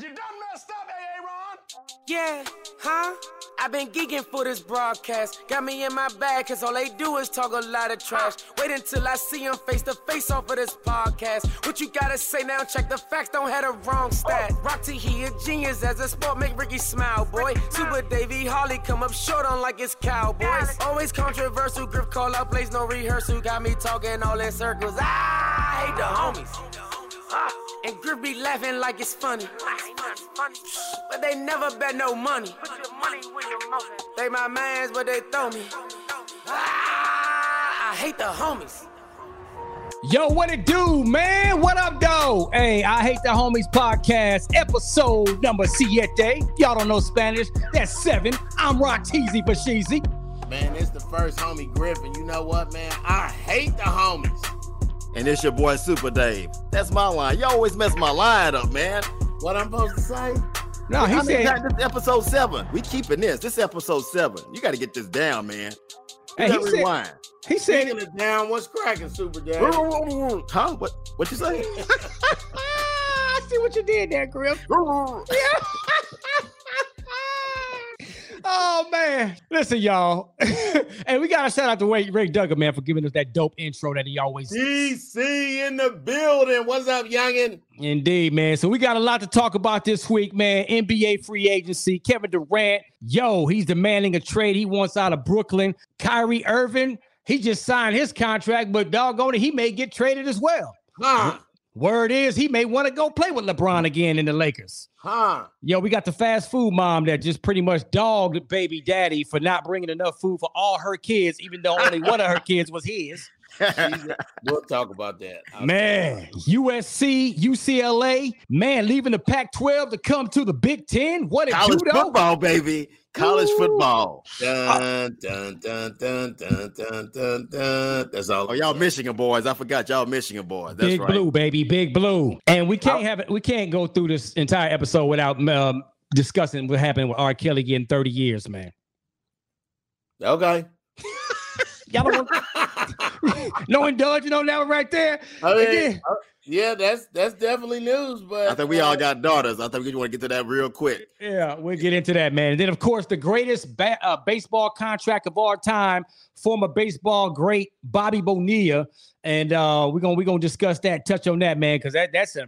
You done messed up, AA Ron. Yeah, huh? I've been geeking for this broadcast. Got me in my bag, cause all they do is talk a lot of trash. Wait until I see them face to face off of this podcast. What you gotta say now? Check the facts, don't have the wrong stat. Rock to he a genius as a sport, make Ricky smile, boy. Super Davey Holly come up short on like it's Cowboys. Always controversial, Griff call out plays, no rehearsal. Got me talking all in circles. I hate the homies. Ah, and Griff be laughing like it's funny. But they never bet no money. They my mans, but they throw me. Ah, I hate the homies. Yo, what it do, man? What up, though? Hey, I Hate the Homies podcast, episode number siete. Y'all don't know Spanish. That's seven. I'm Rock Teasy for Sheezy. Man, it's the first homie Griffin. You know what, man? I hate the homies. And it's your boy Super Dave. That's my line. You always mess my line up, man. What I'm supposed to say? No, he I mean, said, this episode seven. We keeping this. This episode seven. You got to get this down, man. You hey, he gotta said, rewind. he said, Taking it down. What's cracking, Super Dave? huh? What? What you say? I see what you did there, Griff. oh man, listen, y'all, and we gotta shout out to Ray, Ray Duggar, man, for giving us that dope intro that he always. DC in the building. What's up, youngin? Indeed, man. So we got a lot to talk about this week, man. NBA free agency. Kevin Durant, yo, he's demanding a trade. He wants out of Brooklyn. Kyrie Irving, he just signed his contract, but doggone it, he may get traded as well. Huh? Word is he may want to go play with LeBron again in the Lakers. Huh? Yo, we got the fast food mom that just pretty much dogged baby daddy for not bringing enough food for all her kids, even though only one of her kids was his. We'll talk about that. I'll- Man, USC, UCLA, man, leaving the Pac 12 to come to the Big Ten. What a College judo. football, baby. College Ooh. football. Dun, dun, dun, dun, dun, dun, dun, dun. That's all. Oh, y'all Michigan boys. I forgot y'all Michigan boys. That's Big right. blue, baby, big blue. And we can't have it, we can't go through this entire episode without um, discussing what happened with R. Kelly getting 30 years, man. Okay. Y'all don't want no indulging on that one right there. I mean, Again. Yeah, that's that's definitely news. But I think we all got daughters. I think we want to get to that real quick. Yeah, we'll get into that, man. And then, of course, the greatest ba- uh, baseball contract of our time, former baseball great Bobby Bonilla, and uh, we're gonna we're gonna discuss that, touch on that, man, because that that's a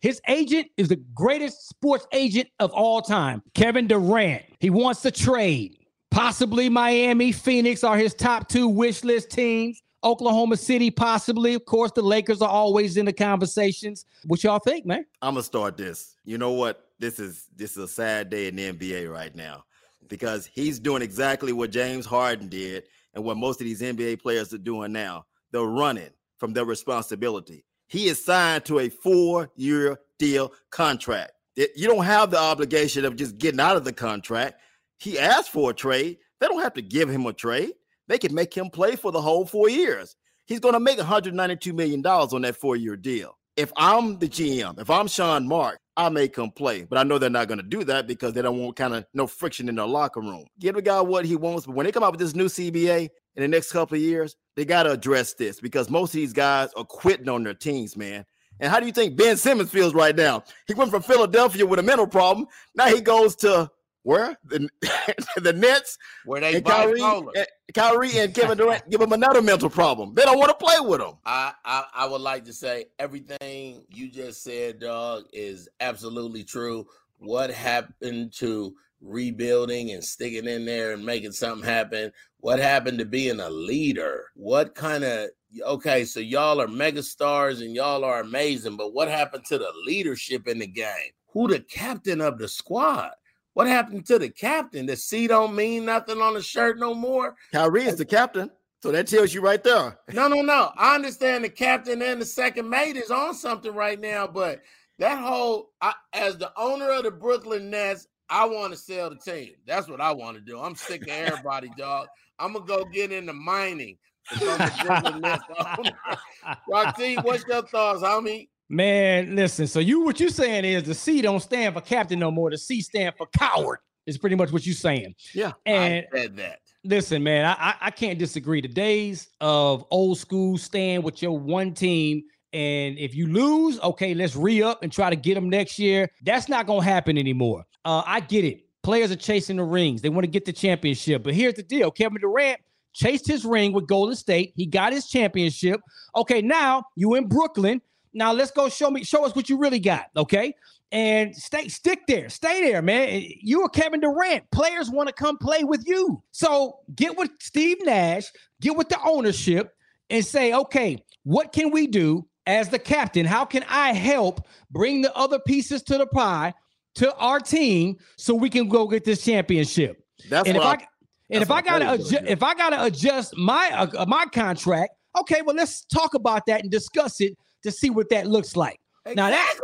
his agent is the greatest sports agent of all time, Kevin Durant. He wants to trade. Possibly Miami, Phoenix are his top two wish list teams. Oklahoma City, possibly. Of course, the Lakers are always in the conversations. What y'all think, man? I'm gonna start this. You know what? This is this is a sad day in the NBA right now because he's doing exactly what James Harden did and what most of these NBA players are doing now. They're running from their responsibility. He is signed to a four-year deal contract. You don't have the obligation of just getting out of the contract. He asked for a trade. They don't have to give him a trade. They could make him play for the whole four years. He's going to make $192 million on that four-year deal if I'm the GM, if I'm Sean Mark, I make him play. But I know they're not going to do that because they don't want kind of no friction in their locker room. Give the guy what he wants. But when they come out with this new CBA in the next couple of years, they got to address this because most of these guys are quitting on their teams, man. And how do you think Ben Simmons feels right now? He went from Philadelphia with a mental problem. Now he goes to where? The, the Nets where they and Kyrie, and, Kyrie and Kevin Durant give them another mental problem. They don't want to play with them. I, I I would like to say everything you just said, dog, is absolutely true. What happened to rebuilding and sticking in there and making something happen? What happened to being a leader? What kind of okay? So y'all are megastars and y'all are amazing, but what happened to the leadership in the game? Who the captain of the squad? What happened to the captain? The C don't mean nothing on the shirt no more. Kyrie is the captain. So that tells you right there. No, no, no. I understand the captain and the second mate is on something right now, but that whole, I, as the owner of the Brooklyn Nets, I want to sell the team. That's what I want to do. I'm sick of everybody, dog. I'm gonna go get into mining. If I'm the Brooklyn Nets owner. Rocky, what's your thoughts, homie? Man, listen. So you what you saying is the C don't stand for captain no more. The C stand for coward. Is pretty much what you saying. Yeah. And I said that. listen, man, I, I I can't disagree. The days of old school stand with your one team And if you lose, okay, let's re up and try to get them next year. That's not going to happen anymore. Uh, I get it. Players are chasing the rings. They want to get the championship. But here's the deal Kevin Durant chased his ring with Golden State. He got his championship. Okay, now you in Brooklyn. Now let's go show me, show us what you really got. Okay. And stay, stick there, stay there, man. You are Kevin Durant. Players want to come play with you. So get with Steve Nash, get with the ownership, and say, okay, what can we do as the captain? How can I help bring the other pieces to the pie to our team so we can go get this championship? That's and if what I, and if I gotta adjust, if I gotta adjust my uh, my contract, okay, well let's talk about that and discuss it to see what that looks like. Exactly. Now that's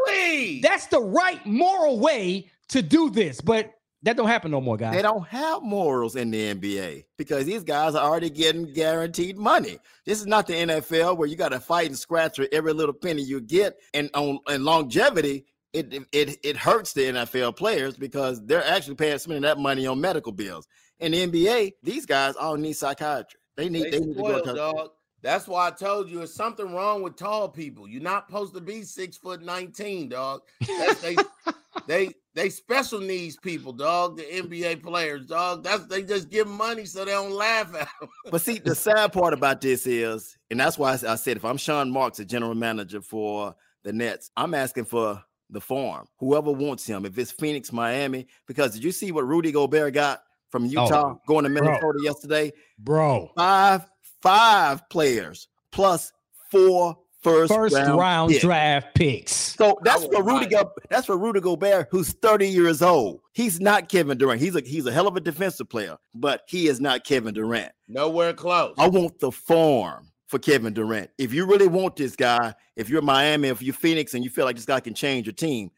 that's the right moral way to do this, but that don't happen no more, guys. They don't have morals in the NBA because these guys are already getting guaranteed money. This is not the NFL where you got to fight and scratch for every little penny you get, and on and longevity. It, it it hurts the NFL players because they're actually paying spending that money on medical bills. In the NBA, these guys all need psychiatry. They need They, they, need to go to dog. That's why I told you it's something wrong with tall people. You're not supposed to be six foot nineteen, dog. That's, they they they special needs people, dog. The NBA players, dog. That's they just give money so they don't laugh at them. But see, the sad part about this is, and that's why I, I said if I'm Sean Marks, the general manager for the Nets, I'm asking for the farm. Whoever wants him, if it's Phoenix, Miami, because did you see what Rudy Gobert got from oh, Utah going to Minnesota yesterday? Bro, Five, five players plus four first, first round, round picks. draft picks. So that's for Rudy. buy. Go- that's for Rudy Gobert, who's 30 years old. He's not Kevin Durant. He's a he's a hell of a defensive player, but he is not Kevin Durant. Nowhere close. I want the farm for Kevin Durant. If you really want this guy, if you're Miami, if you're Phoenix, and you feel like this guy can change your team,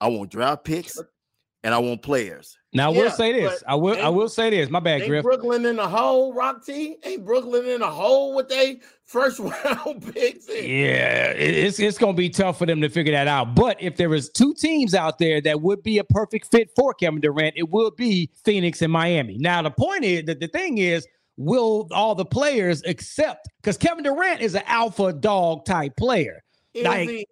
I want draft picks and I want players. Now I Yeah, will say this. I will. I will say this. My bad, Ain't Griff. Brooklyn in a hole, Rock T? Ain't Brooklyn in a hole with they first round picks? in? Yeah, it's it's gonna be tough for them to figure that out. But if there is two teams out there that would be a perfect fit for Kevin Durant, it will be Phoenix and Miami. Now the point is that the thing is, will all the players accept? Because Kevin Durant is an alpha dog type player. Is like- he-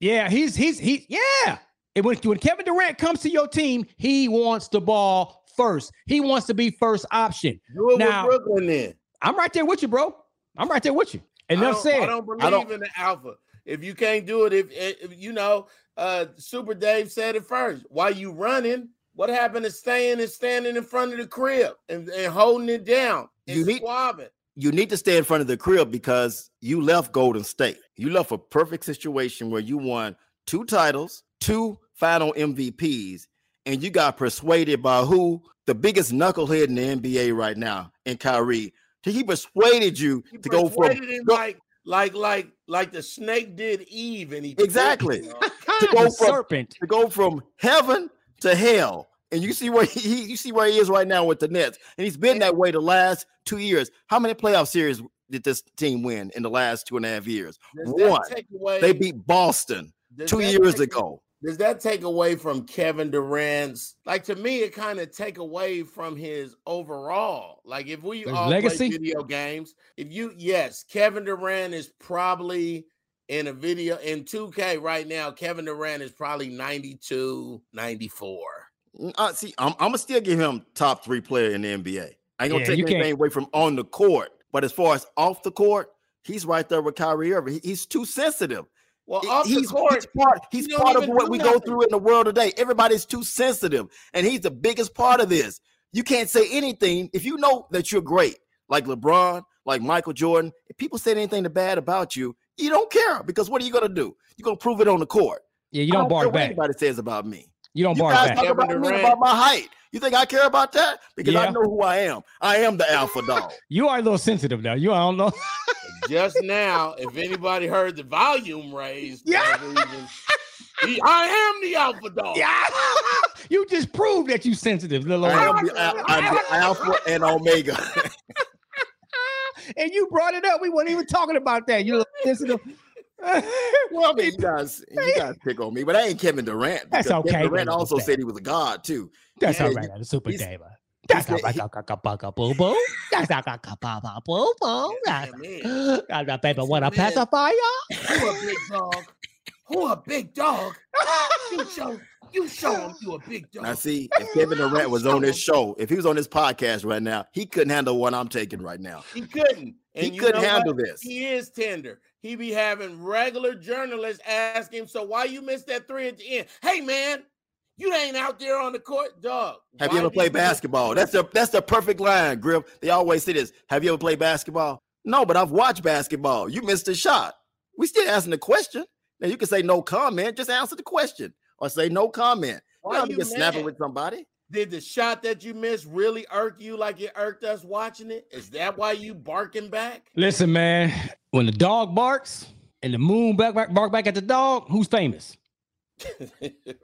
Yeah, he's he's he yeah. And when, when Kevin Durant comes to your team, he wants the ball first. He wants to be first option. do it now- with Brooklyn then. I'm right there with you, bro. I'm right there with you. I Enough don't, said. I don't believe I don't- in the alpha. If you can't do it, if, if you know, uh Super Dave said it first. Why you running, what happened to staying and standing in front of the crib and, and holding it down and You need- squabbing? You need to stay in front of the crib because you left Golden State. You left a perfect situation where you won two titles, two final MVPs, and you got persuaded by who? The biggest knucklehead in the NBA right now, in Kyrie. He persuaded you He to go from him go- like like like like the snake did Eve, and he Exactly. you to go from serpent. to go from heaven to hell. And you see where he he- you see where he is right now with the Nets, and he's been that way the last two years. How many playoff series did this team win in the last two and a half years? Does One. away- They beat Boston two years take- ago. Does that take away from Kevin Durant's? Like to me, it kind of take away from his overall. Like if we His all legacy? play video games, if you yes, Kevin Durant is probably in a video in 2K right now. Kevin Durant is probably 92, 94. Mm, Uh, see, I'm, I'm gonna still give him top three player in the NBA. I ain't gonna Yeah, take you can't- anything away from on the court, but as far as off the court, he's right there with Kyrie Irving. He's too sensitive. Well, off he's, the court, he's part, he's part of what do we go through in the world today. Everybody's too sensitive, and he's the biggest part of this. You can't say anything if you know that you're great, like LeBron, like Michael Jordan. If people say anything bad about you, you don't care because what are you gonna do? You're gonna prove it on the court. Yeah, you I don't care bark what back. anybody says about me. You don't You bark guys back. talk Kevin about me Durant. about my height. You think I care about that? Because I know who I am. I am the alpha dog. You are a little sensitive now. You I don't know. just now, if anybody heard the volume raised, Yeah. he- I am the alpha dog. yeah. you just proved that you sensitive, little I old. am the, al- I'm the alpha and omega. And you brought it up. We weren't even talking about that. You little sensitive. well, I mean, you guys, you guys pick on me, but I ain't Kevin Durant. That's okay, Kevin Durant also said he was a god too. That's Yeah, all right. The super gamer. That's a boo boo. That's a boo boo. That's a baby. What a pacifier. Who a big dog? Who a big dog? You show, you show him you a big dog. Now, see, if Kevin Durant was on this show, if he was on this podcast right now, he couldn't handle what I'm taking right now. He couldn't. He you couldn't handle what? this. He is tender. He be having regular journalists ask him, so why you missed that three at the end? Hey man, you ain't out there on the court, dog. Have you ever played basketball? That's the that's the perfect line, Griff. They always say this. Have you ever played basketball? No, but I've watched basketball. You missed a shot. We still asking the question. Now you can say no comment. Just answer the question or say no comment. Why you don't you get snapping with somebody. Did the shot that you missed really irk you like it irked us watching it? Is that why you barking back? Listen, man. When the dog barks and the moon back, back bark back at the dog, who's famous? right.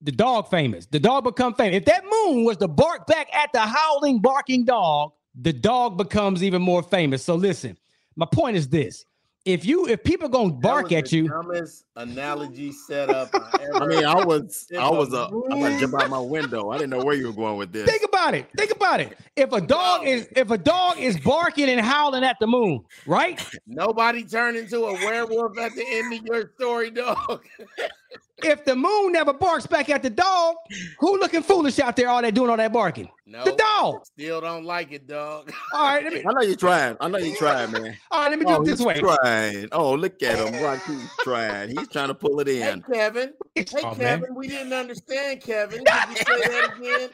The dog famous. The dog become famous. If that moon was to bark back at the howling, barking dog, the dog becomes even more famous. So listen, my point is this: if you if people gonna That bark was at you, Dumbest analogy setup. I, I mean, I was I was uh, I'm about to jump out my window. I didn't know where you were going with this. think about it. Think about it. If a dog is if a dog is barking and howling at the moon, right? Nobody turned into a werewolf at the end of your story, dog. If the moon never barks back at the dog, who looking foolish out there? All they doing all that barking? no, The dog. Still don't like it, dog. All right, let me, I know you're trying. I know you're trying, man. all right, let me do Oh, it this he's way. trying. Oh, look at him. Right, he's trying. He's trying to pull it Hey, in. Kevin. Hey, Oh, man. Kevin. We didn't understand, Kevin. Did you say that again?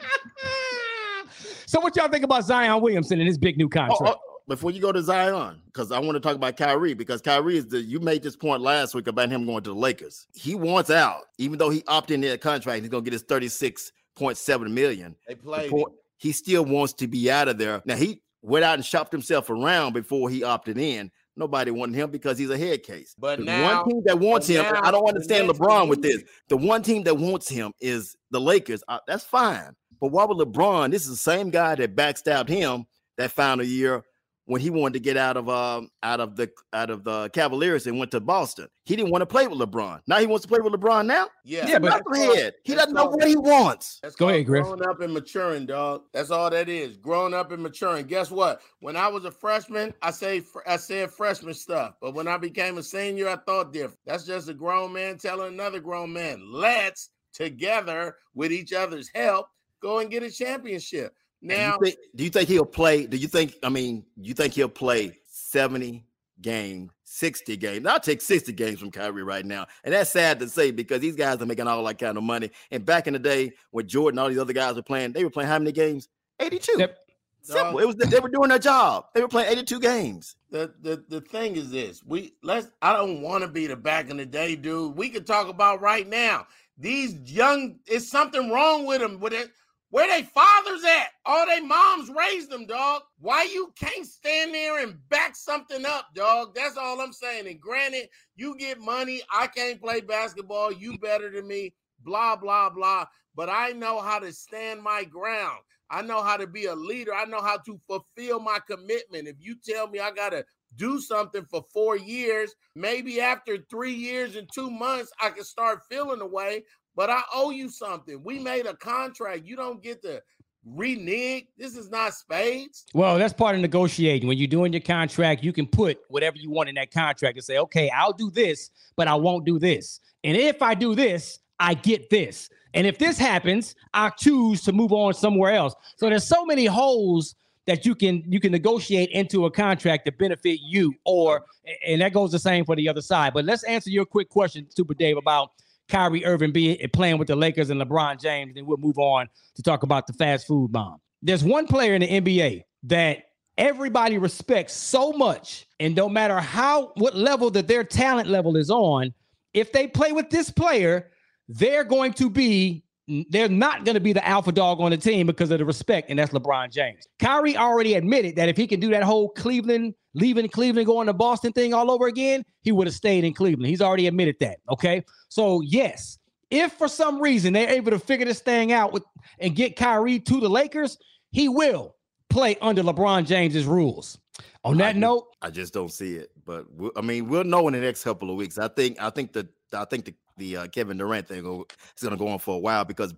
so what y'all think about Zion Williamson and his big new Oh, oh contract? oh, before you go to Zion, because I want to talk about Kyrie, because Kyrie is the you made this point last week about him going to the Lakers. He wants out, even though he opted in that contract, he's gonna get his 36.7 million. They played. He still wants to be out of there. Now he went out and shopped himself around before he opted in. Nobody wanted him because he's a head case. But The now- one team that wants him, now I don't understand LeBron with this. The one team that wants him is the Lakers. Uh, that's fine. But why would LeBron? This is the same guy that backstabbed him that final year when he wanted to get out of um out of the out of the Cavaliers and went to Boston. He didn't want to play with LeBron. Now he wants to play with LeBron now. Yeah, Yeah, but- that's. He doesn't know what he wants. That's Go ahead, Griff. Growing up and maturing, dog. That's all that is. Growing up and maturing. Guess what? When I was a freshman, I say I said freshman stuff, but when I became a senior, I thought different. That's just a grown man telling another grown man, "Let's together with each other's help go and get a championship." And you think- do you think he'll play? Do you think? I mean, you think he'll play seventy game, sixty games? I'll take sixty games from Kyrie right now, and that's sad to say because these guys are making all that kind of money. And back in the day when Jordan, all these other guys were playing, they were playing how many games? Eighty-two. Yep. Simple. Dog. It was they were doing their job. They were playing eighty-two games. the the the thing is this we let's i don't want to be the back in the day dude we could talk about right now these young it's something wrong with them with it where they fathers at? All they moms raised them dog. Why you can't stand there and back something up dog? That's all i'm saying. And granted you get money. I can't play basketball. You better than me. Blah blah blah. But i know how to stand my ground. I know how to be a leader. I know how to fulfill my commitment. If you tell me I got to do something for four years, maybe after three years and two months, I can start feeling the way, but I owe you something. We made a contract. You don't get to renege. This is not spades. Well, that's part of negotiating. When you're doing your contract, you can put whatever you want in that contract and say, okay, I'll do this, but I won't do this. And if I do this, I get this. And if this happens, I choose to move on somewhere else. So there's so many holes that you can you can negotiate into a contract to benefit you, or and that goes the same for the other side. But let's answer your quick question, Super Dave, about Kyrie Irving being eh, playing with the Lakers and LeBron James. Then we'll move on to talk about the fast food bomb. There's one player in the NBA that everybody respects so much, and no matter how what level that their talent level is on, if they play with this player, they're going to be they're not going to be the alpha dog on the team because of the respect, and that's LeBron James. Kyrie already admitted that if he can do that whole Cleveland, leaving Cleveland, going to Boston thing all over again, he would have stayed in Cleveland. He's already admitted that. Okay. So, yes, if for some reason they're able to figure this thing out with and get Kyrie to the Lakers, he will play under LeBron James's rules. On that I- note, I just don't see it. But I mean, we'll know in the next couple of weeks. I think. I think the. I think the the uh, Kevin Durant thing is going to go on for a while because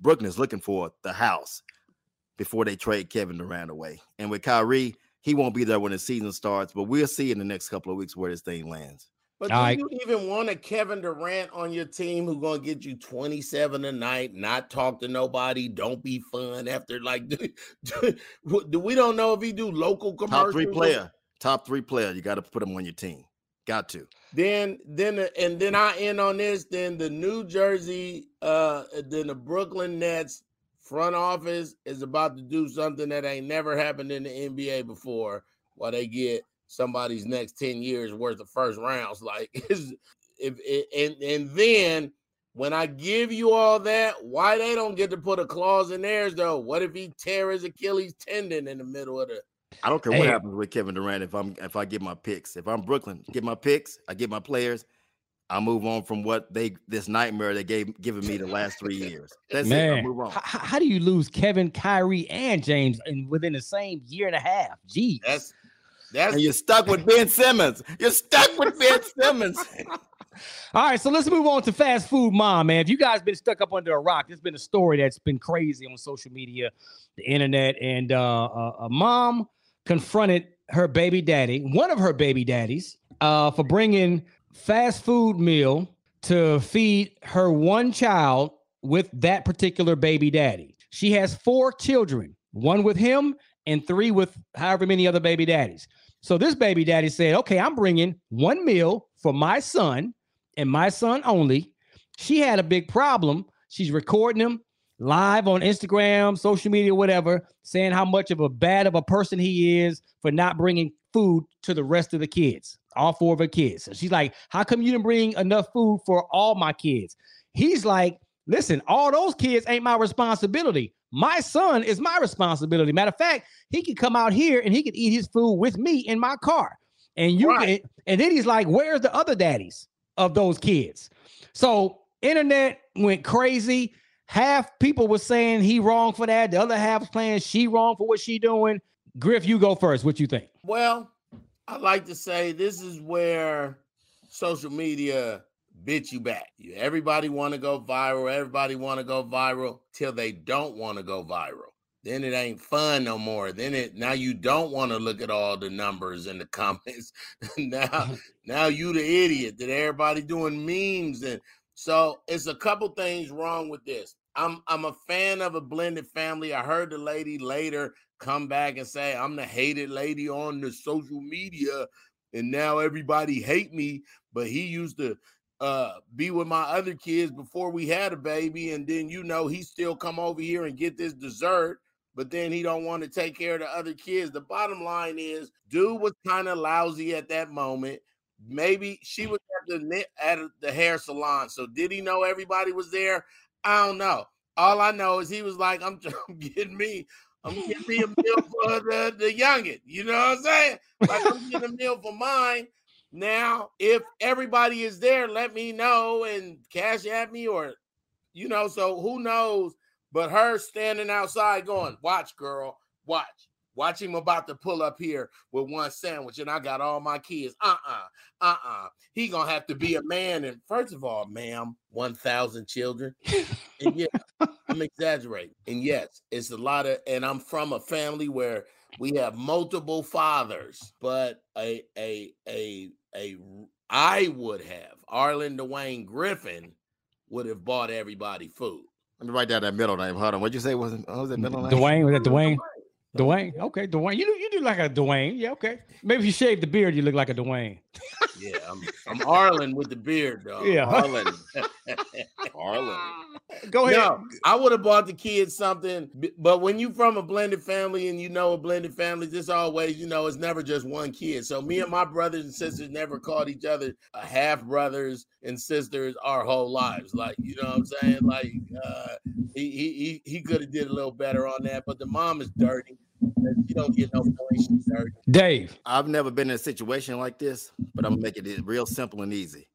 Brooklyn is looking for the house. before they trade Kevin Durant away. And with Kyrie, he won't be there when the season starts, but we'll see in the next couple of weeks where this thing lands. But do you even want a Kevin Durant on your team who's gonna get you 27 a night, not talk to nobody, don't be fun after like do, do, we don't know if he do local commercials. Top three player, top three player. You got to put him on your team. Got to. Then then and then I end on this. Then the New Jersey, uh, then the Brooklyn Nets front office is about to do something that ain't never happened in the NBA before. While they get somebody's next 10 years worth of first rounds. Like is if and and then when I give you all that, why they don't get to put a clause in theirs though? What if he tear his Achilles tendon in the middle of the I don't care hey. what happens with Kevin Durant if I'm if I get my picks. If I'm Brooklyn, get my picks, I get my players. I move on from what they this nightmare they gave given me the last three years. That's Man, it. I move on. How, how, do you lose Kevin, Kyrie, and James in within the same year and a half? Jeez. That's that's and you're stuck with Ben Simmons. You're stuck with Ben Simmons. All right, so let's move on to fast food mom, man. If you guys been stuck up under a rock, there's been a story that's been crazy on social media, the internet, and uh, uh, a mom confronted her baby daddy, one of her baby daddies, uh, for bringing fast food meal to feed her one child with that particular baby daddy. She has four children, one with him and three with however many other baby daddies. So this baby daddy said, okay, I'm bringing one meal for my son and my son only. She had a big problem. She's recording him live on Instagram, social media, whatever, saying how much of a bad of a person he is for not bringing food to the rest of the kids, all four of her kids. So she's like, how come you didn't bring enough food for all my kids? He's like, listen, all those kids ain't my responsibility. My son is my responsibility. Matter of fact, he could come out here and he could eat his food with me in my car. And you right. can, and then he's like, Where's the other daddies of those kids? So internet went crazy. Half people were saying he wrong for that. The other half was playing she wrong for what she doing. Griff, you go first. What you think? Well, I like to say this is where social media bit you back. Everybody want to go viral. Everybody want to go viral till they don't want to go viral. Then it ain't fun no more. Then it now you don't want to look at all the numbers in the comments. now, now you the idiot that everybody doing memes and so it's a couple things wrong with this. I'm I'm a fan of a blended family. I heard the lady later come back and say I'm the hated lady on the social media, and now everybody hate me. But he used to uh be with my other kids before we had a baby and then you know he still come over here and get this dessert but then he don't want to take care of the other kids the bottom line is dude was kind of lousy at that moment maybe she was at the at the hair salon so did he know everybody was there i don't know all i know is he was like i'm, I'm getting me i'm getting me a meal for the, the youngin you know what i'm saying like i'm getting a meal for mine now, if everybody is there, let me know and cash at me or you know, so who knows? But her standing outside going, watch, girl, watch. Watch him about to pull up here with one sandwich, and I got all my kids. Uh-uh, uh-uh. He gonna have to be a man. And first of all, ma'am, one thousand children. and yeah, I'm exaggerating. And yes, it's a lot of, and I'm from a family where we have multiple fathers, but a a a a I would have Arlen Dwayne Griffin would have bought everybody food. Let me write down that middle name. Hold on. What'd you say? Was, what was that middle name? Dwayne. Was that Dwayne? Dwayne. Okay, Dwayne. You do you do like a Dwayne. Yeah, okay. Maybe if you shave the beard, you look like a Dwayne. yeah, I'm I'm Arlen with the beard, though. Yeah. Arlen. Arlen. Go ahead. No, I would have bought the kids something, but when you from a blended family and you know a blended family, this always, you know, it's never just one kid. So me and my brothers and sisters never called each other half brothers and sisters our whole lives. Like, you know what I'm saying? Like, uh, he he he could have did a little better on that, but the mom is dirty. You don't get no point. dirty. Dave, I've never been in a situation like this, but I'm gonna make it real simple and easy.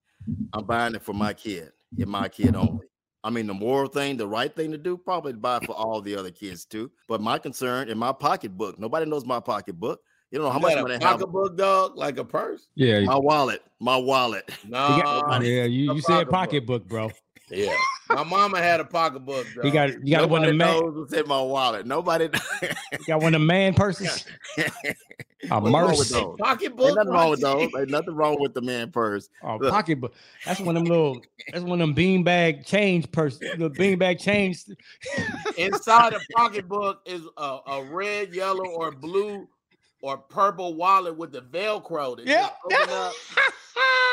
I'm buying it for my kid and my kid only. I mean, the moral thing, the right thing to do, probably buy for all the other kids too. But my concern in my pocketbook, nobody knows my pocketbook. You don't know how you much money I have. Pocketbook, dog, like a purse. Yeah, my wallet, my wallet. No, yeah, you, you said pocketbook, bro. Yeah, my mama had a pocketbook. You got you got one of Nobody the man. knows what's in my wallet. Nobody. You got one of the man purses. A What's wrong with those? pocketbook. Ain't nothing wrong with those. Ain't nothing wrong with the man purse. Oh, Look. pocketbook. That's one of them little. That's one of them beanbag change purse. The beanbag change. Inside the pocketbook is a, a red, yellow, or blue or purple wallet with the Velcro. that Yeah. just up.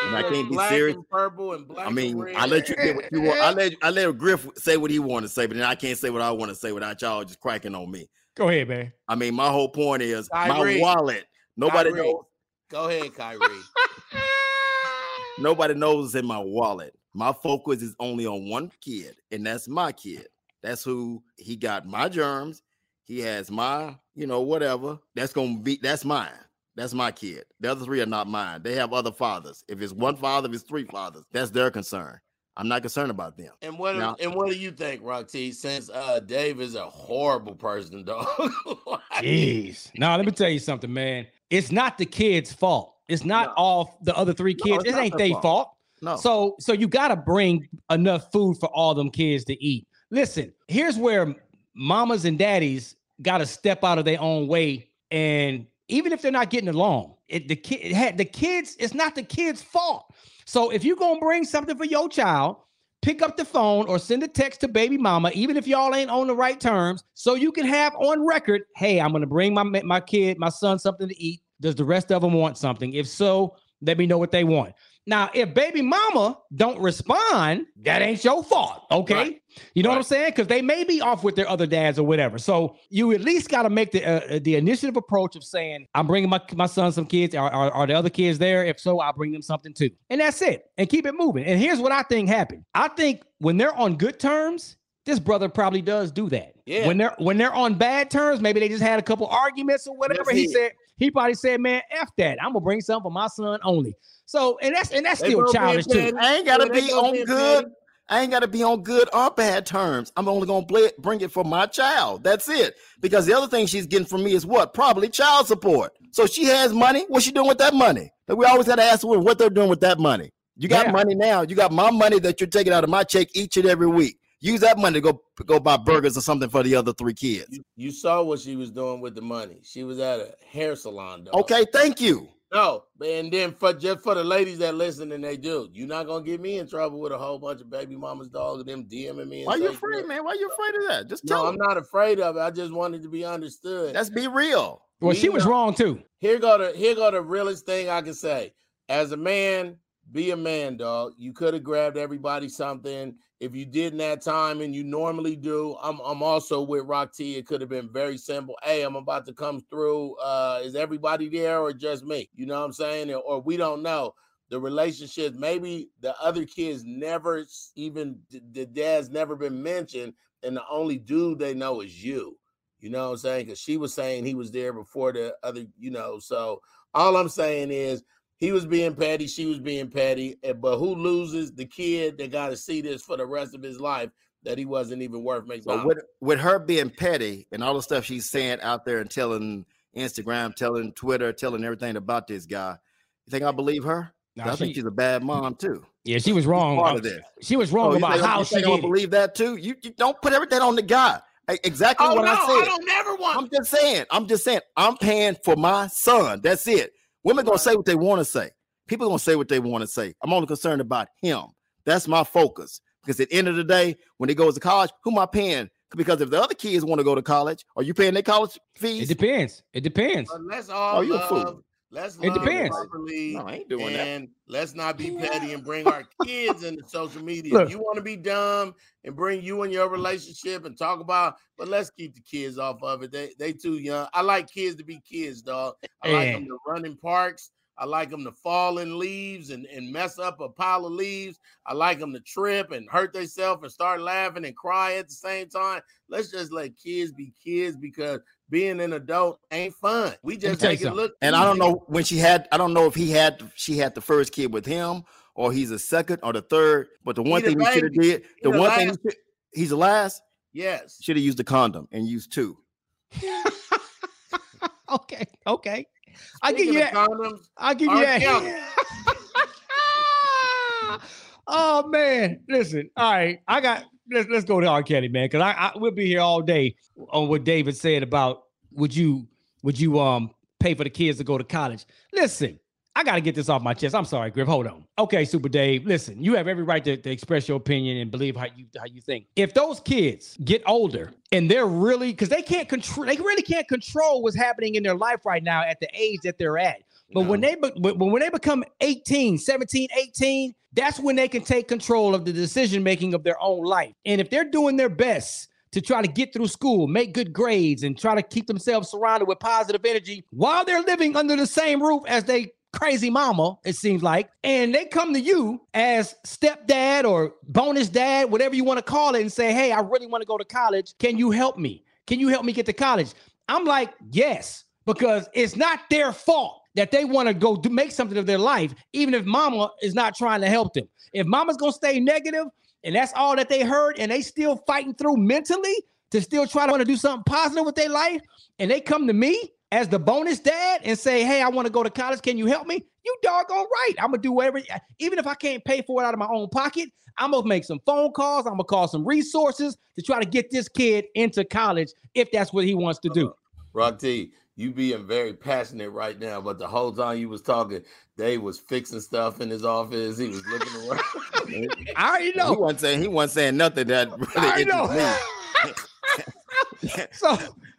And I can't be black serious. and purple and black. I mean, and red. I let you get what you want. I let I let Griff say what he want to say, but then I can't say what I want to say without y'all just cracking on me. Go ahead, man. I mean, my whole point is Kyrie. my wallet. Nobody Kyrie. knows. Go ahead, Kyrie. Nobody knows in my wallet. My focus is only on one kid, and that's my kid. That's who he got my germs. He has my, you know, whatever. That's gonna be that's mine. That's my kid. The other three are not mine. They have other fathers. If it's one father, if it's three fathers, that's their concern. I'm not concerned about them. And what Now- and what do you think, Roxy? Since uh Dave is a horrible person, dog. Jeez. Now let me tell you something, man. It's not the kid's fault. It's not No. all the other three kids. it's it ain't their their fault. fault. No. So so you got to bring enough food for all them kids to eat. Listen, here's where mamas and daddies got to step out of their own way and even if they're not getting along, it the kid it had the kids it's not the kid's fault. So if you're to bring something for your child, pick up the phone or send a text to baby mama even if y'all ain't on the right terms so you can have on record, "Hey, I'm to bring my my kid, my son something to eat. Does the rest of them want something? If so, let me know what they want." Now, if baby mama don't respond, that ain't your fault. Okay. Right. You know what I'm saying? Because they may be off with their other dads or whatever. So you at least got to make the uh, the initiative approach of saying, I'm bringing my, my son some kids. Are, are, are the other kids there? If so, I'll bring them something too. And that's it. And keep it moving. And here's what I think happened. I think when they're on good terms, this brother probably does do that. Yeah. When they're when they're on bad terms, maybe they just had a couple arguments or whatever. That's he it. said he probably said, "Man, f that. I'm gonna bring something for my son only." So and that's and that's They still both being childish too. I ain't gotta Yeah, they be on being good. petty. I ain't gotta be on good or bad terms. I'm only gonna play, bring it for my child. That's it. Because the other thing she's getting from me is what? Probably child support. So she has money. What's she doing with that money? That we always gotta ask her what they're doing with that money. You got Yeah. money now. You got my money that you're taking out of my check each and every week. Use that money to go go buy burgers or something for the other three kids. You, you saw what she was doing with the money. She was at a hair salon, dog. Okay, thank you. No, and then for just for the ladies that listen and they do, you're not gonna get me in trouble with a whole bunch of baby mamas, dog, and them DMing me. And Why you say, afraid, "Look." man? Why you afraid of that? Just tell No, I'm not afraid of it. I just wanted to be understood. Let's be real. Well, she We was wrong too. here go the here go the realest thing I can say. As a man, be a man, dog. You could have grabbed everybody something. If you did in that time and you normally do, I'm I'm also with Rock T. It could have been very simple. Hey, I'm about to come through. Uh, is everybody there or just me? You know what I'm saying? Or, or we don't know. The relationship, maybe the other kids never even the dad's never been mentioned, and the only dude they know is you. You know what I'm saying? Because she was saying he was there before the other, you know. So all I'm saying is he was being petty, she was being petty. But who loses? The kid that got to see this for the rest of his life that he wasn't even worth So with with her being petty and all the stuff she's saying out there and telling Instagram, telling Twitter, telling everything about this guy, you think I believe her? Nah, I think she's a bad mom too. yeah, she was wrong. part of this. She was wrong Oh, about think, how you she think I'm did gonna believe that too? You, you don't put everything on the guy. Exactly oh what no, I I, don't never want. I'm just saying. I'm just saying. I'm paying for my son. That's it. Women gonna say what they want to say. People gonna say what they want to say. I'm only concerned about him. That's my focus. Because at the end of the day, when he goes to college, who am I paying? Because if the other kids want to go to college, are you paying their college fees? It depends. It depends. But let's all Oh, you a fool. Love. Let's It love depends. properly. No, I ain't doing that. and let's not be petty and bring our kids into social media. Look. If you want to be dumb and bring you and your relationship and talk about, but let's keep the kids off of it. They they too young. I like kids to be kids, dog. I like them to run in parks. I like them to fall in leaves and, and mess up a pile of leaves. I like them to trip and hurt themselves and start laughing and cry at the same time. Let's just let kids be kids because being an adult ain't fun. We just take you make it look And I don't know when she had. I don't know if he had. She had the first kid with him, or he's a second or the third. But the one the thing he should have did, the the one thing he should- he's the last. Yes. Should have used the condom and used two. okay, okay. I give Speaking you that. condoms, I'll give you that. Oh man, listen. All right, I got. Let's let's go to R. Kelly, man, because I, I we'll be here all day on what David said about would you would you um pay for the kids to go to college? Listen, I got to get this off my chest. I'm sorry, Griff. Hold on. Okay, Super Dave. Listen, you have every right to, to, express your opinion and believe how you how you think. If those kids get older and they're really because they can't control, they really can't control what's happening in their life right now at the age that they're at. But no. when they but when they become 18, 17, 18, that's when they can take control of the decision making of their own life. And if they're doing their best to try to get through school, make good grades, and try to keep themselves surrounded with positive energy while they're living under the same roof as they crazy mama, it seems like, and they come to you as stepdad or bonus dad, whatever you want to call it, and say, Hey, I really want to go to college. Can you help me? Can you help me get to college? I'm like, Yes, because it's not their fault that they want to go do make something of their life, even if mama is not trying to help them. If mama's gonna stay negative and that's all that they heard, and they still fighting through mentally to still try to want to do something positive with their life, and they come to me as the bonus dad and say, Hey, I want to go to college. Can you help me? You doggone right. I'm gonna do whatever, even if I can't pay for it out of my own pocket, I'm gonna make some phone calls. I'm gonna call some resources to try to get this kid into college if that's what he wants to do. Uh, Rock T, you being very passionate right now, but the whole time you was talking, they was fixing stuff in his office. He was looking around. I already know. He wasn't saying he wasn't saying nothing that really I know. so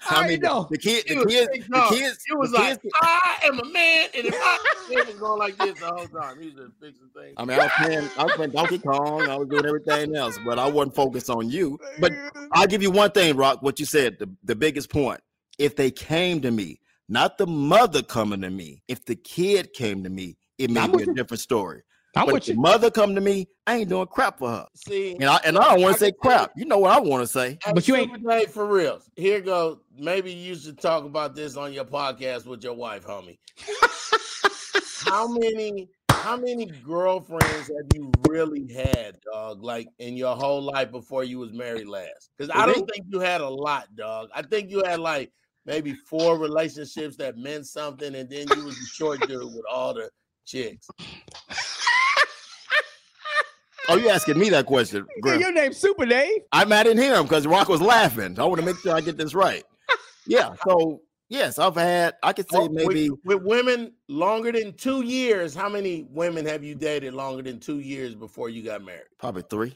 I, mean, know. The, kid, the kids, the kids, it was like, kids, I am a man, and if I was going like this the whole time, he was just fixing things. I mean, I was playing, I was playing Donkey Kong, I was doing everything else, but I wasn't focused on you. But I'll give you one thing, Rock. What you said, the, the biggest point. If they came to me, not the mother coming to me, if the kid came to me, it may be a different story. I'm but if the mother come to me, I ain't doing crap for her. See, and I and I don't want to say crap. You know what I want to say. But you ain't hey, for real. Here go. Maybe you should talk about this on your podcast with your wife, homie. how many how many girlfriends have you really had, dog? Like in your whole life before you was married last? Because I don't think you had a lot, dog. I think you had like maybe four relationships that meant something, and then you was a short dude with all the chicks. Oh, you asking me that question? Your name's Super Dave. I'm mad at him because Rock was laughing. I want to make sure I get this right. Yeah. So yes, I've had. I could say oh, maybe with, with, women longer than two years. How many women have you dated longer than two years before you got married? Probably three.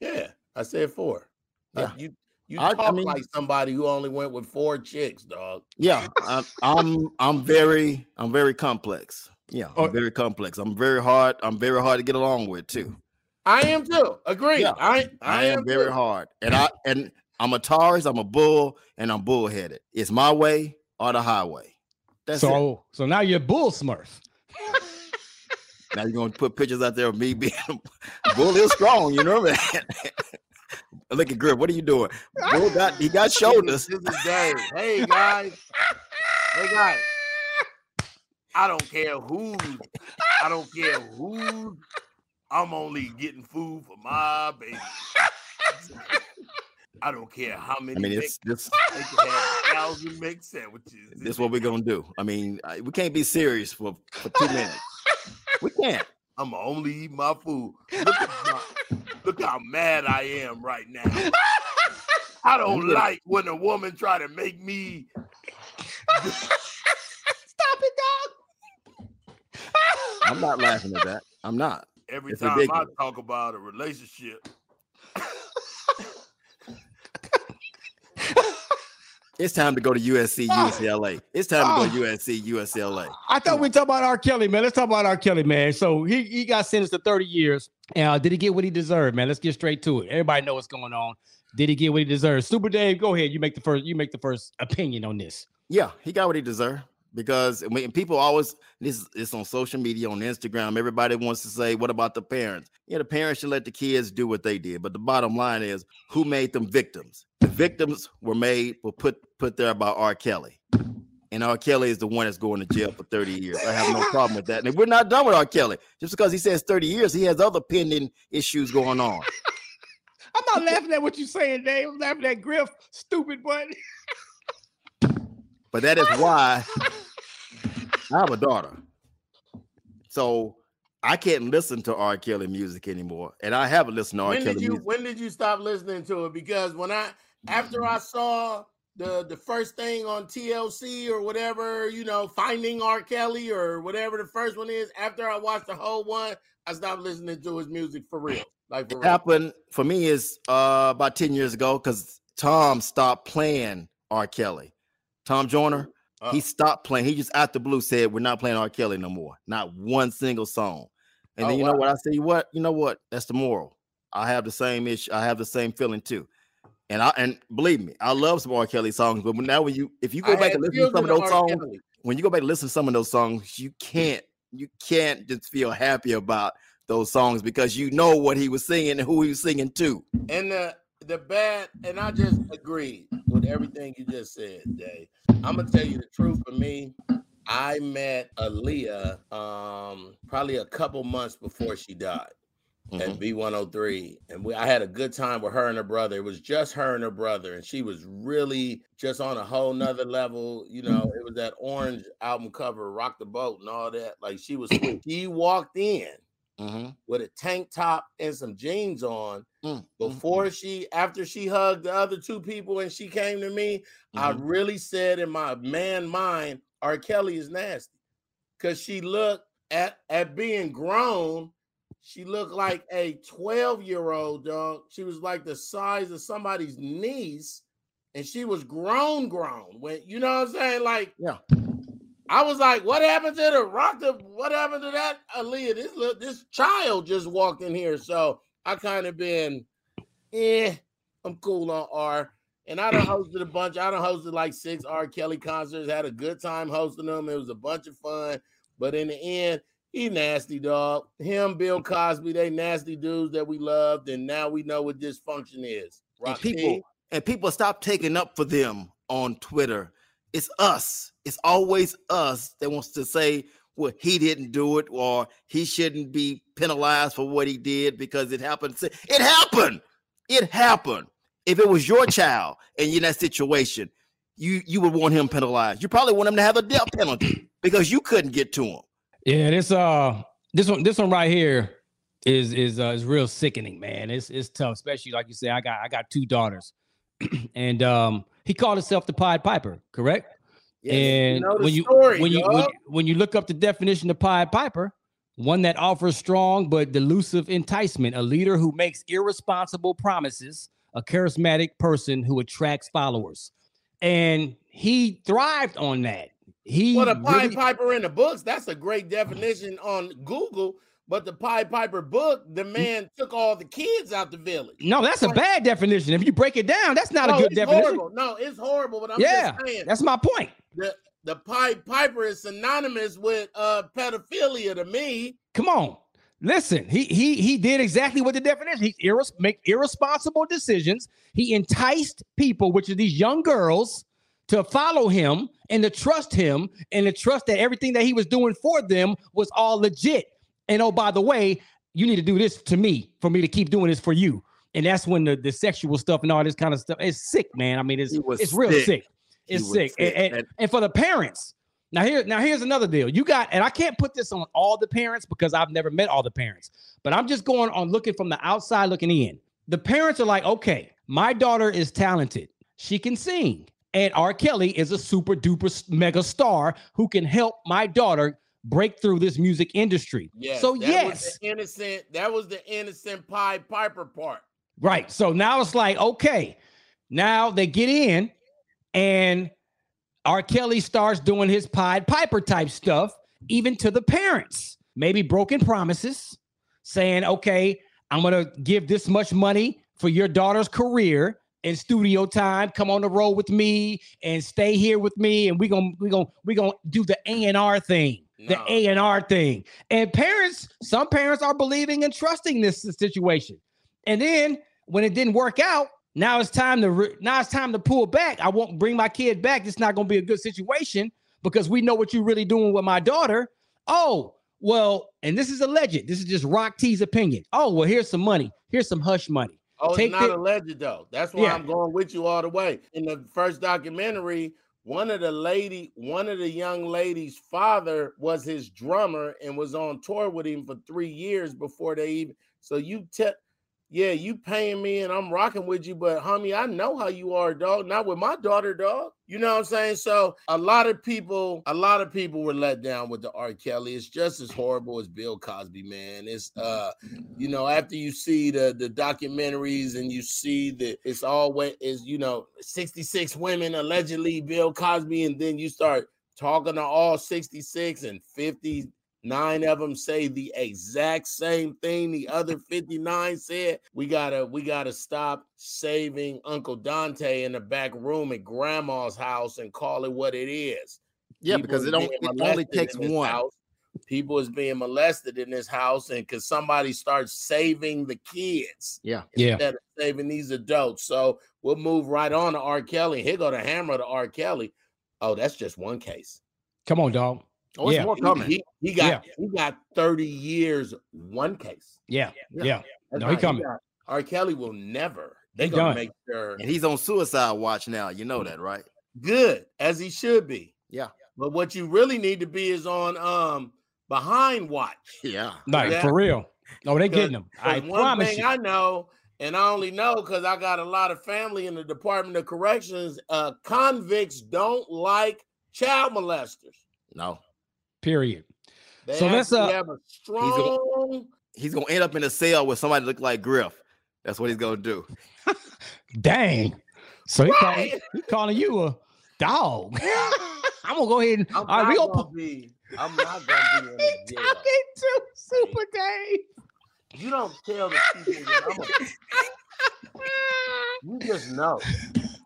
Yeah, I said four. Yeah. You you I, talk I mean, like somebody who only went with four chicks, dog. Yeah, I, I'm I'm very I'm very complex. Yeah, I'm very complex. I'm very hard. I'm very hard to get along with too. I am too. Agree. Yeah, I, I, I am, am very too. hard. And I and I'm a Taurus, I'm a bull, and I'm bullheaded. It's my way or the highway. That's so it. so now you're bull smurf. now you're gonna put pictures out there of me being bull is strong, you know what I mean? Look at Griff. What are you doing? Bull got he got shoulders. This is Dave. Hey guys. Hey guys. I don't care who. I don't care who I'm only getting food for my baby. I don't care how many. I mean, it's this. They can have a thousand make sandwiches. This is what we're gonna do. I mean, we can't be serious for, for two minutes. We can't. I'm only eat my food. Look, my, look how mad I am right now. I don't like when a woman try to make me. Stop it, dog. I'm not laughing at that. I'm not. Every it's time ridiculous. I talk about a relationship. It's time to go to USC, UCLA. Oh. It's time to go to oh. USC, UCLA. I thought we talk about R. Kelly, man. Let's talk about R. Kelly, man. So he, he got sentenced to 30 years. Uh, did he get what he deserved, man? Let's get straight to it. Everybody know what's going on. Did he get what he deserved? Super Dave, go ahead. You make the first. You make the first opinion on this. Yeah, he got what he deserved because when people always this is on social media on Instagram, everybody wants to say, "What about the parents?" Yeah, the parents should let the kids do what they did, but the bottom line is, who made them victims? The victims were made were put put there by R. Kelly, and R. Kelly is the one that's going to jail for thirty years. I have no problem with that, and we're not done with R. Kelly. Just because he says thirty years, he has other pending issues going on. I'm not laughing at what you're saying, Dave. I'm laughing at Griff, stupid boy. But that is why I have a daughter. So I can't listen to R. Kelly music anymore, and I haven't listened to R. When Kelly did you music. when did you stop listening to it? Because when I after I saw the the first thing on TLC or whatever, you know, finding R. Kelly or whatever the first one is, after I watched the whole one, I stopped listening to his music for real. Like for It real. happened for me is uh about 10 years ago because Tom stopped playing R. Kelly. Tom Joyner, Oh. he stopped playing. He just out the blue said, We're not playing R. Kelly no more. Not one single song. And Oh, then you know what? I say, what? You know what? That's the moral. I have the same issue. I have the same feeling too. And I and believe me, I love some R. Kelly songs, but now when you if you go I back and listen to some of those R. songs, Kelly. when you go back and listen to some of those songs, you can't you can't just feel happy about those songs because you know what he was singing and who he was singing to. And the the bad, and I just agree with everything you just said, Jay. I'm gonna tell you the truth for me. I met Aaliyah um probably a couple months before she died Mhm. at B103. And we I had a good time with her and her brother. It was just her and her brother, and she was really just on a whole nother level. You know, it was that orange album cover, Rock the Boat, and all that. Like she was she walked in Mhm. with a tank top and some jeans on Mm, mm, before she after she hugged the other two people and she came to me i mhm. really said in my man mind r kelly is nasty because she looked at at being grown she looked like a 12 year old dog she was like the size of somebody's niece and she was grown grown when you know what i'm saying like Yeah. I was like, what happened to the rock? The, what happened to that Aaliyah? This little, this child just walked in here. So I kind of been, eh, I'm cool on R. And I done hosted a bunch. I done hosted like six R. Kelly concerts. Had a good time hosting them. It was a bunch of fun. But in the end, he nasty dog. Him, Bill Cosby, they nasty dudes that we loved. And now we know what dysfunction is. And people and people stop taking up for them on Twitter. It's us. It's always us that wants to say, well, he didn't do it, or he shouldn't be penalized for what he did because it happened. It happened. It happened. If it was your child and you're in that situation, you you would want him penalized. You probably want him to have a death penalty because you couldn't get to him. Yeah, this uh this one this one right here is is uh is real sickening, man. It's it's tough, especially like you say. I got I got two daughters, and um he called himself the Pied Piper, correct? Yes, and know when you story, when you when, dog. when you look up the definition of Pied Piper, one that offers strong but delusive enticement, a leader who makes irresponsible promises, a charismatic person who attracts followers, and he thrived on that. He Well, the Pied really- Piper in the books, that's a great definition on Google. But the Pied Piper book, the man took all the kids out the village. No, that's a bad definition. If you break it down, that's not no, a good definition. horrible. No, it's horrible. But I'm Yeah, just saying That's my point. the the Pied Piper is synonymous with uh pedophilia to me. Come on. Listen, he he he did exactly what the definition. He irres- make irresponsible decisions. He enticed people, which are these young girls, to follow him and to trust him and to trust that everything that he was doing for them was all legit. And oh, by the way, you need to do this to me for me to keep doing this for you. And that's when the, the sexual stuff and all this kind of stuff is sick, man. I mean, it's it's real sick. sick. It's sick. And, sick. and- And- and for the parents, now here, now here's another deal. You got, and I can't put this on all the parents because I've never met all the parents, but I'm just going on looking from the outside looking in. The parents are like, okay, my daughter is talented. She can sing. And R. Kelly is a super duper mega star who can help my daughter break through this music industry. Yes. so yes, innocent. That was the innocent Pied Piper part. Right. So now it's like, okay, now they get in and R. Kelly starts doing his Pied Piper type stuff, even to the parents. Maybe broken promises, saying, okay, I'm going to give this much money for your daughter's career in studio time. Come on the road with me and stay here with me. And we're going to we're going to we're going to do the A&R thing. The No. A&R thing. And parents, some parents are believing and trusting this situation. And then when it didn't work out, now it's time to re- now it's time to pull back. I won't bring my kid back. It's not to be a good situation because we know what you're really doing with my daughter. Oh, well, and this is alleged. This is just Rock T's opinion. Oh, well, here's some money. Here's some hush money. Oh, it's not the- alleged though. That's why Yeah. I'm going with you all the way. In the first documentary, one of the lady, one of the young ladies' father was his drummer and was on tour with him for three years before they even. So you tell, yeah, you paying me and I'm rocking with you, but homie, I know how you are, dog. Not with my daughter, dog. You know what I'm saying? So a lot of people, a lot of people were let down with the R. Kelly. It's just as horrible as Bill Cosby, man. It's uh, you know, after you see the the documentaries and you see that it's always is you know 66 women allegedly Bill Cosby, and then you start talking to all 66 and 50 Nine of them say the exact same thing the other 59 said. We gotta we gotta stop saving Uncle Dante in the back room at grandma's house and call it what it is. Yeah, People because it, don't, it only takes one. House. People is being molested in this house, and because somebody starts saving the kids. Yeah. Yeah. Instead of saving these adults. So we'll move right on to R. Kelly. Here go the hammer to R. Kelly. Oh, that's just one case. Come on, dog. Oh, yeah. more coming. He, he got yeah. he got 30 years, one case. Yeah, yeah. yeah. No, he coming. He R. Kelly will never. They're gonna make sure. And he's on suicide watch now. You know that, right? Good, as he should be. Yeah. But what you really need to be is on um behind watch. Yeah. Like yeah. for real. No, they getting him. I one promise thing you. I know, and I only know because I got a lot of family in the Department of Corrections. Uh, convicts don't like child molesters. No. Period. They so let's uh have a strong. He's gonna, he's gonna end up in a cell with somebody look like Griff. That's what he's gonna do. Dang. So he, calling, he calling you a dog. I'm gonna go ahead and I'm all right, we gonna, gonna be. I'm not gonna be in the jail. talking to Super Dave. You don't tell the people that I'm a, You just know.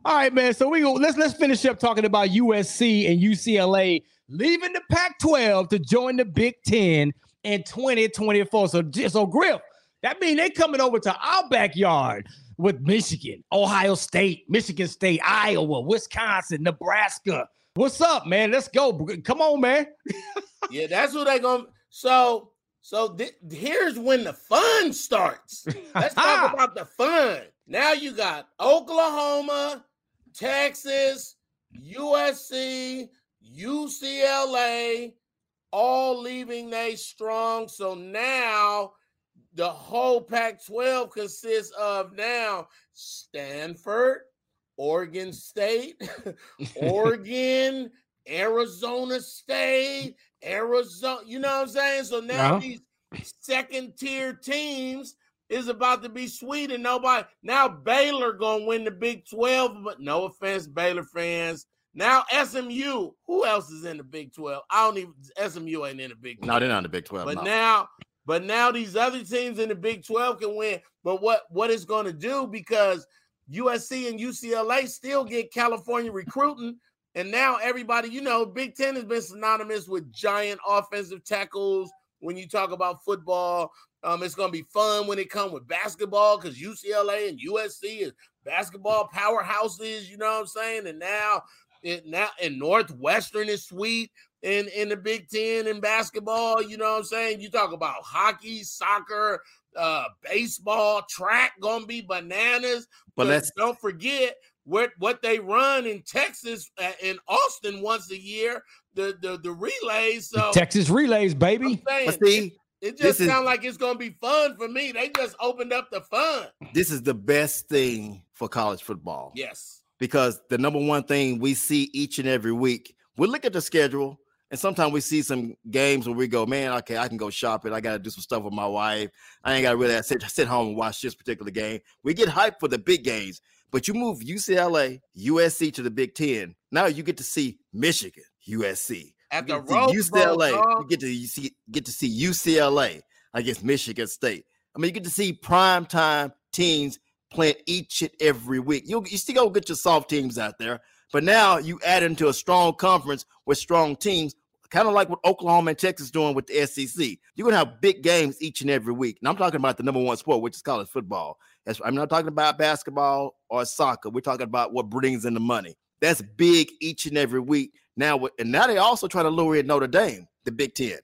All right, man. So we go. Let's let's finish up talking about USC and UCLA leaving the Pac-12 to join the Big Ten in 2024. So so Griff, that means they coming over to our backyard with Michigan, Ohio State, Michigan State, Iowa, Wisconsin, Nebraska. What's up, man? Let's go. Come on, man. yeah, that's what they gonna. So so th- here's when the fun starts. Let's talk about the fun. Now you got Oklahoma, Texas, USC, UCLA, all leaving they strong. So now the whole Pac 12 consists of now Stanford, Oregon State, Oregon, Arizona State, Arizona. You know what I'm saying? So now these second tier teams is about to be sweet and nobody now Baylor gonna win the Big 12, but no offense, Baylor fans. Now SMU, who else is in the Big 12? I don't even SMU ain't in the Big 12. No, they're not in the Big 12. But no. now, but now these other teams in the Big 12 can win. But what what it's going to do because USC and UCLA still get California recruiting. And now everybody, you know, Big Ten has been synonymous with giant offensive tackles. When you talk about football, um, it's gonna be fun when it comes with basketball because UCLA and USC is basketball powerhouses. You know what I'm saying? And now it now and Northwestern is sweet in in the Big Ten in basketball. You know what I'm saying? You talk about hockey, soccer, uh, baseball, track, gonna be bananas. But let's don't forget what what they run in Texas uh, in Austin once a year. The the the relays. So Texas relays, baby. Saying, see, it, it just sounds like it's gonna be fun for me. They just opened up the fun. This is the best thing for college football. Yes because the number one thing we see each and every week, we look at the schedule, and sometimes we see some games where we go, man, okay, I can go shopping. I got to do some stuff with my wife. I ain't got to really sit, sit home and watch this particular game. We get hyped for the big games, but you move UCLA, USC to the Big Ten. Now you get to see Michigan, USC. At the Rose UCLA, Bowl, you get to see get to see UCLA against Michigan State. I mean, you get to see prime time teams playing each and every week. You you still go get your soft teams out there, but now you add into a strong conference with strong teams, kind of like what Oklahoma and Texas doing with the SEC. You're gonna have big games each and every week. And I'm talking about the number one sport, which is college football. I'm not talking about basketball or soccer. We're talking about what brings in the money. That's big each and every week. Now, and now they also try to lure in Notre Dame, the Big Ten.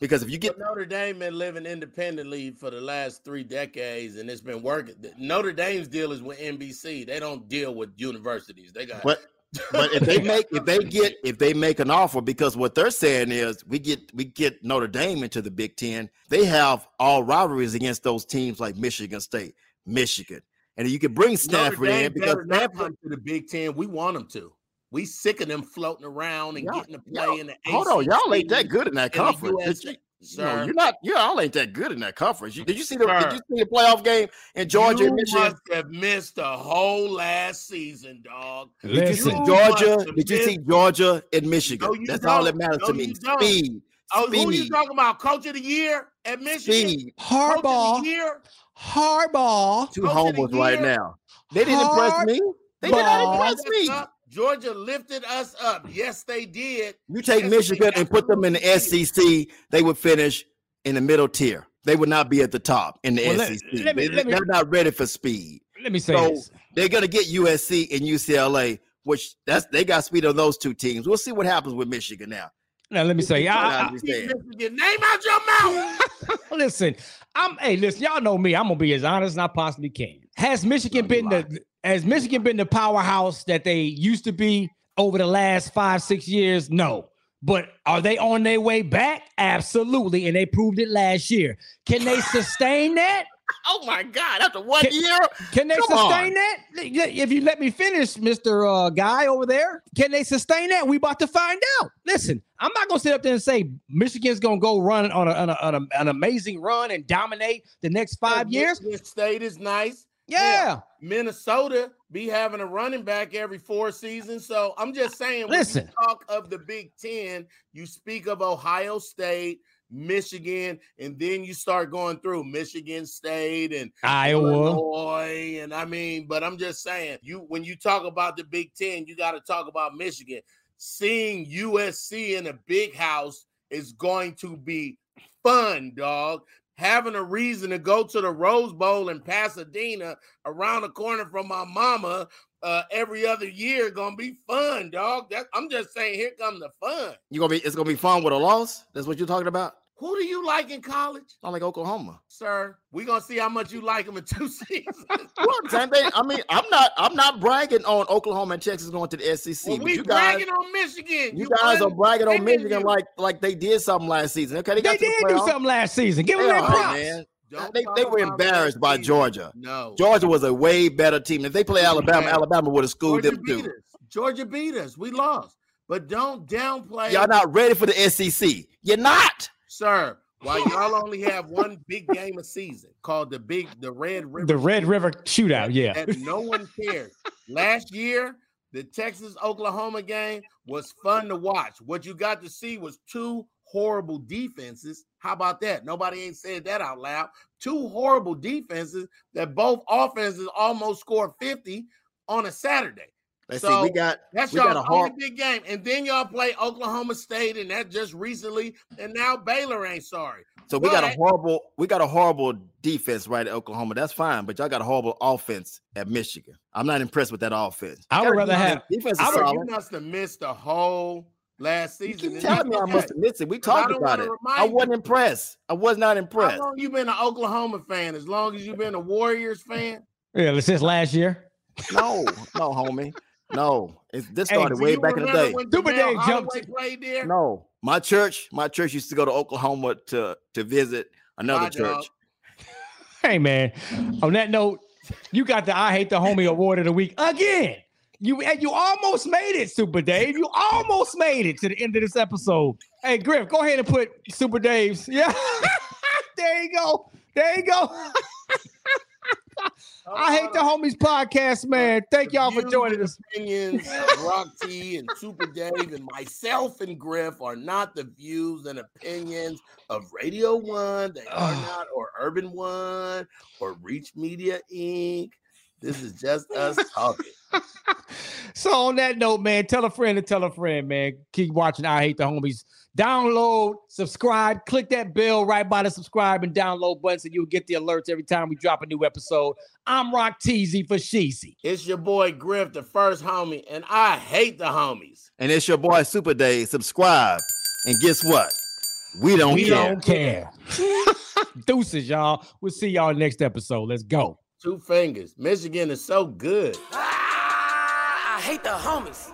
Because if you get Notre Dame been living independently for the last three decades, and it's been working. Notre Dame's deal is with NBC. They don't deal with universities. They got but but if they make if they get if they make an offer, because what they're saying is we get we get Notre Dame into the Big Ten, they have all rivalries against those teams like Michigan State, Michigan, and you can bring Stanford in because Stanford to the Big Ten. We want them to. We sick of them floating around and Y'all- getting to play in the. hold on, y'all ain't that good in that conference. USC. You know, Sir, you're not. Y'all ain't that good in that conference. You- Did you see the? Did you see the playoff game in Georgia you and Michigan? must have missed the whole last season, dog. Did you see Listen, You Georgia? Did you see Georgia and Michigan? No, you That's all that don't. matters to me. Speed. don't. Speed. Oh, who you talking about? Coach of the year at Michigan. Speed. Coach of Harbaugh, the year. Harbaugh, Two Coach homers right now. They didn't impress me. They did not impress me. Georgia lifted us up. Yes, they did. You take Yes, Michigan and put them in the absolutely SEC, they would finish in the middle tier. They would not be at the top in the Well, SEC. let me- they, let me- are not ready for speed. let me say So this. they're gonna get USC and UCLA, which that's they got speed on those two teams. We'll see what happens with Michigan now. Now let me say, I, I, I Keep. Michigan. Name out your mouth. listen, I'm hey, listen, y'all know me. I'm gonna be as honest as I possibly can. Has Michigan No, been the has Michigan been the powerhouse that they used to be over the last five, six years? No. But are they on their way back? Absolutely. And they proved it last year. Can they sustain that? Oh my God! After one Can- year, Can they Come sustain that? If you let me finish, Mr. Uh, guy over there, can they sustain that? We about to find out. Listen, I'm not gonna sit up there and say Michigan's gonna go run on, a, on, a, on a- an amazing run and dominate the next five years. Michigan State is nice. Yeah. Minnesota be having a running back every four seasons. So I'm just saying, when Listen. you talk of the Big Ten, you speak of Ohio State, Michigan, and then you start going through Michigan State and Iowa. Illinois. And I mean, but I'm just saying, you when you talk about the Big Ten, you got to talk about Michigan. Seeing USC in a big house is going to be fun, dog. Having a reason to go to the Rose Bowl in Pasadena around the corner from my mama uh, every other year gonna be fun, dog. That, I'm just saying, here come the fun. you gonna be it's gonna be fun with a loss. That's what you're talking about. Who do you like in college, I like Oklahoma. sir? We gonna see how much you like them in two seasons. Well, same thing. I mean, I'm not I'm not bragging on Oklahoma and Texas going to the SEC. well, but we you guys, bragging on Michigan. you guys are bragging on Michigan like like they did something last season. Okay, they got They to the did do something last season. Give them They their all right, props. man. Don't They, they were embarrassed by. Georgia. No, Georgia was a way better team. If they play Alabama, Man. Alabama would have schooled Georgia them beat too. us. Georgia beat us. We lost, but don't downplay. Y'all not ready for the SEC. You're not. Sir. While y'all only have one big game a season called the big the Red River The Red River Shootout. Yeah. that no one cares. Last year, the Texas Oklahoma game was fun to watch. What you got to see was two horrible defenses. How about that? Nobody ain't said that out loud. Two horrible defenses that both offenses almost scored 50 on a Saturday. Let's So, see. We got That's We got y'all a only hor- big game. And then y'all play Oklahoma State, and that just recently, and now Baylor ain't sorry. so we got a horrible we got a horrible defense right at Oklahoma. That's fine, but y'all got a horrible offense at Michigan. I'm not impressed with that offense. I would rather have defense I would- So you solid. must have missed the whole last season. keep and telling me I must have missed it. We 'Cause I talked about it. I wasn't impressed. I was not impressed. How impressed. long you been an Oklahoma fan? As long as you've been a Warriors fan? yeah, since last year. No, no, homie. No. It's, this started Do way back in the day. When Super Jamel Dave jumped- Holieway played there? No. My church, my church used to go to Oklahoma to to visit another My dog. church. Hey man, on that note, you got the I hate the homie award of the week again. You and you almost made it, Super Dave. You almost made it to the end of this episode. Hey, Griff, go ahead and put Super Dave's. Yeah, there you go. There you go. I hate the homies podcast, man. Thank y'all for joining us. Opinions of Rock T and Super Dave and myself and Griff are not the views and opinions of Radio One. They are not, or Urban One, or Reach Media Inc. This is just us talking. So on that note, man, tell a friend to tell a friend, man. Keep watching. I hate the homies. Download, subscribe, click that bell right by the subscribe and download button so you'll get the alerts every time we drop a new episode. I'm Rock Teasy for Sheezy. It's your boy Griff, the first homie, and I hate the homies. And it's your boy Super Day. Subscribe. And guess what? We don't we care. don't care. Deuces, y'all. We'll see y'all next episode. Let's go. Two fingers. Michigan is so good. Ah! I hate the homies.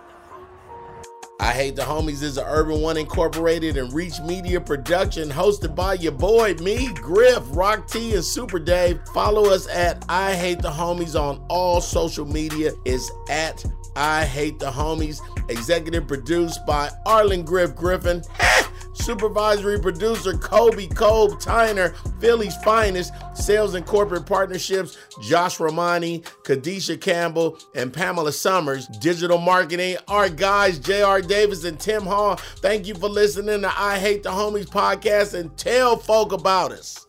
I Hate the Homies is an Urban One Incorporated and Reach Media production hosted by your boy, me, Griff, Rock T, and Super Dave. Follow us at I Hate the Homies on all social media. It's at I Hate the Homies. Executive produced by Arlen Griff Griffin. Supervisory producer Kobe Kobe Tyner, Philly's finest, sales and corporate partnerships, Josh Romani, Kadisha Campbell, and Pamela Summers. Digital marketing, our guys, JR Davis and Tim Hall. Thank you for listening to I Hate the Homies podcast and tell folk about us.